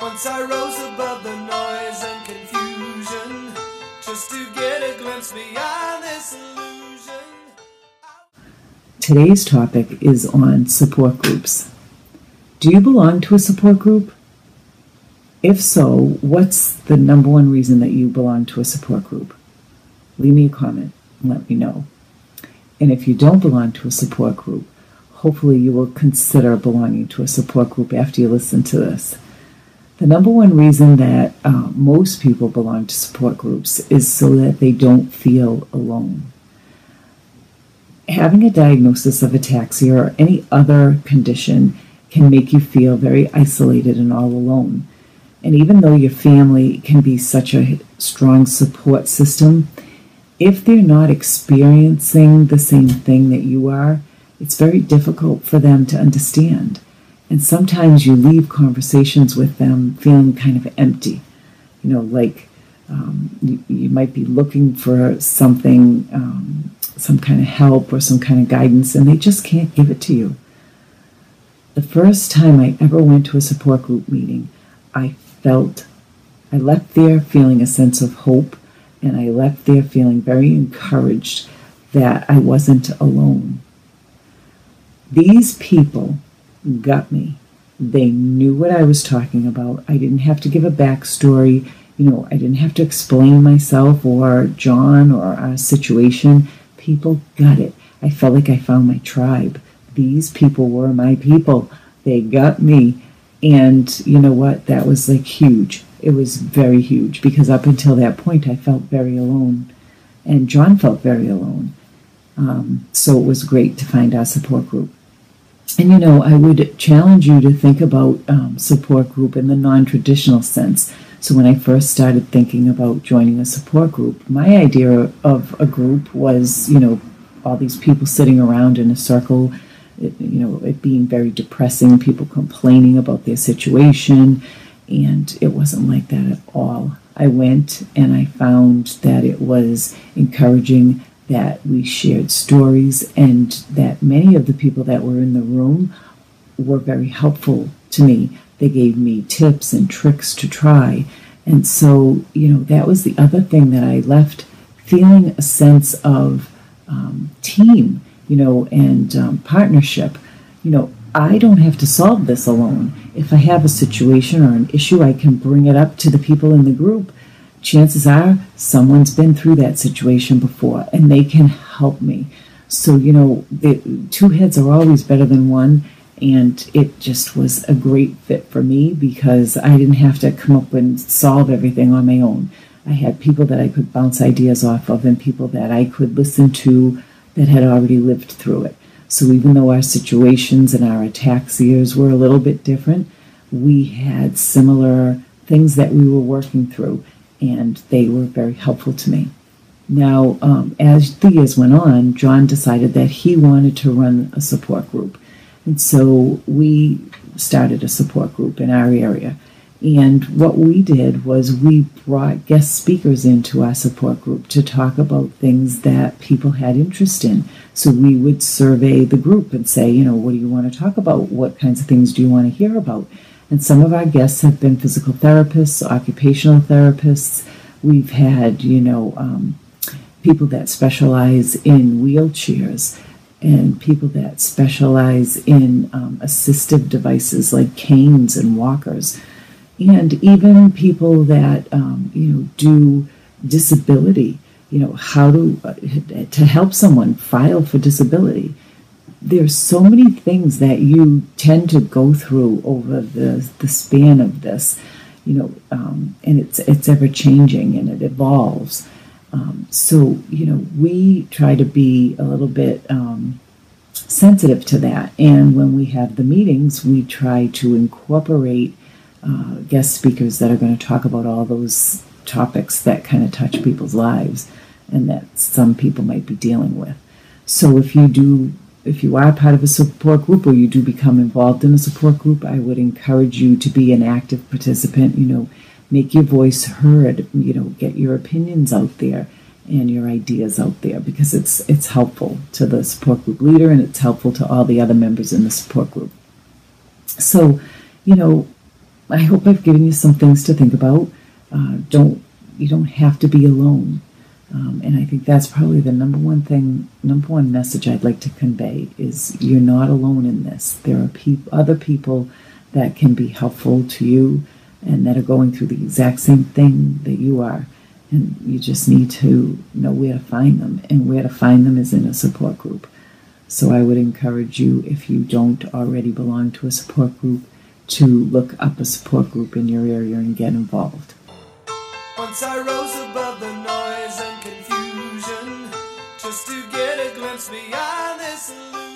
Once I rose above the noise and confusion just to get a glimpse beyond this illusion. Today's topic is on support groups. Do you belong to a support group? If so, what's the number one reason that you belong to a support group? Leave me a comment and let me know. And if you don't belong to a support group, hopefully you will consider belonging to a support group after you listen to this. The number one reason that uh, most people belong to support groups is so that they don't feel alone. Having a diagnosis of ataxia or any other condition can make you feel very isolated and all alone. And even though your family can be such a strong support system, if they're not experiencing the same thing that you are, it's very difficult for them to understand. And sometimes you leave conversations with them feeling kind of empty. You know, like um, you, you, might be looking for something, um, some kind of help or some kind of guidance, and they just can't give it to you. The first time I ever went to a support group meeting, I felt, I left there feeling a sense of hope, and I left there feeling very encouraged that I wasn't alone. These people got me. They knew what I was talking about. I didn't have to give a backstory. You know, I didn't have to explain myself or John or our situation. People got it. I felt like I found my tribe. These people were my people. They got me. And you know what? That was like huge. It was very huge because up until that point, I felt very alone. And John felt very alone. Um, so it was great to find our support group. And you know, I would challenge you to think about um, support group in the non traditional sense. So, when I first started thinking about joining a support group, my idea of a group was, you know, all these people sitting around in a circle, it, you know, it being very depressing, people complaining about their situation, and it wasn't like that at all. I went and I found that it was encouraging that we shared stories and that many of the people that were in the room were very helpful to me. They gave me tips and tricks to try. And so, you know, that was the other thing that I left feeling a sense of um, team, you know, and um, partnership. You know, I don't have to solve this alone. If I have a situation or an issue, I can bring it up to the people in the group chances are someone's been through that situation before and they can help me. So, you know, two heads are always better than one. And it just was a great fit for me because I didn't have to come up and solve everything on my own. I had people that I could bounce ideas off of and people that I could listen to that had already lived through it. So even though our situations and our ataxias were a little bit different, we had similar things that we were working through and they were very helpful to me. Now, um, as the years went on, John decided that he wanted to run a support group. And so we started a support group in our area. And what we did was we brought guest speakers into our support group to talk about things that people had interest in. So we would survey the group and say, you know, what do you want to talk about? What kinds of things do you want to hear about? And some of our guests have been physical therapists, occupational therapists. We've had, you know, um, people that specialize in wheelchairs and people that specialize in um, assistive devices like canes and walkers, and even people that um, you know do disability. You know how to uh, to help someone file for disability there's so many things that you tend to go through over the, the span of this, you know, um, and it's it's ever changing and it evolves. Um, so you know, we try to be a little bit um, sensitive to that, and when we have the meetings, we try to incorporate uh, guest speakers that are going to talk about all those topics that kind of touch people's lives and that some people might be dealing with. So if you do if you are part of a support group or you do become involved in a support group, I would encourage you to be an active participant. You know, make your voice heard. You know, get your opinions out there and your ideas out there because it's it's helpful to the support group leader and it's helpful to all the other members in the support group. So, you know, I hope I've given you some things to think about. Uh, don't you don't have to be alone. Um, and I think that's probably the number one thing, number one message I'd like to convey is you're not alone in this. There are peop- other people that can be helpful to you and that are going through the exact same thing that you are. And you just need to know where to find them. And where to find them is in a support group. So I would encourage you, if you don't already belong to a support group, to look up a support group in your area and get involved. Once I rose above the noise and confusion just to get a glimpse beyond this illusion.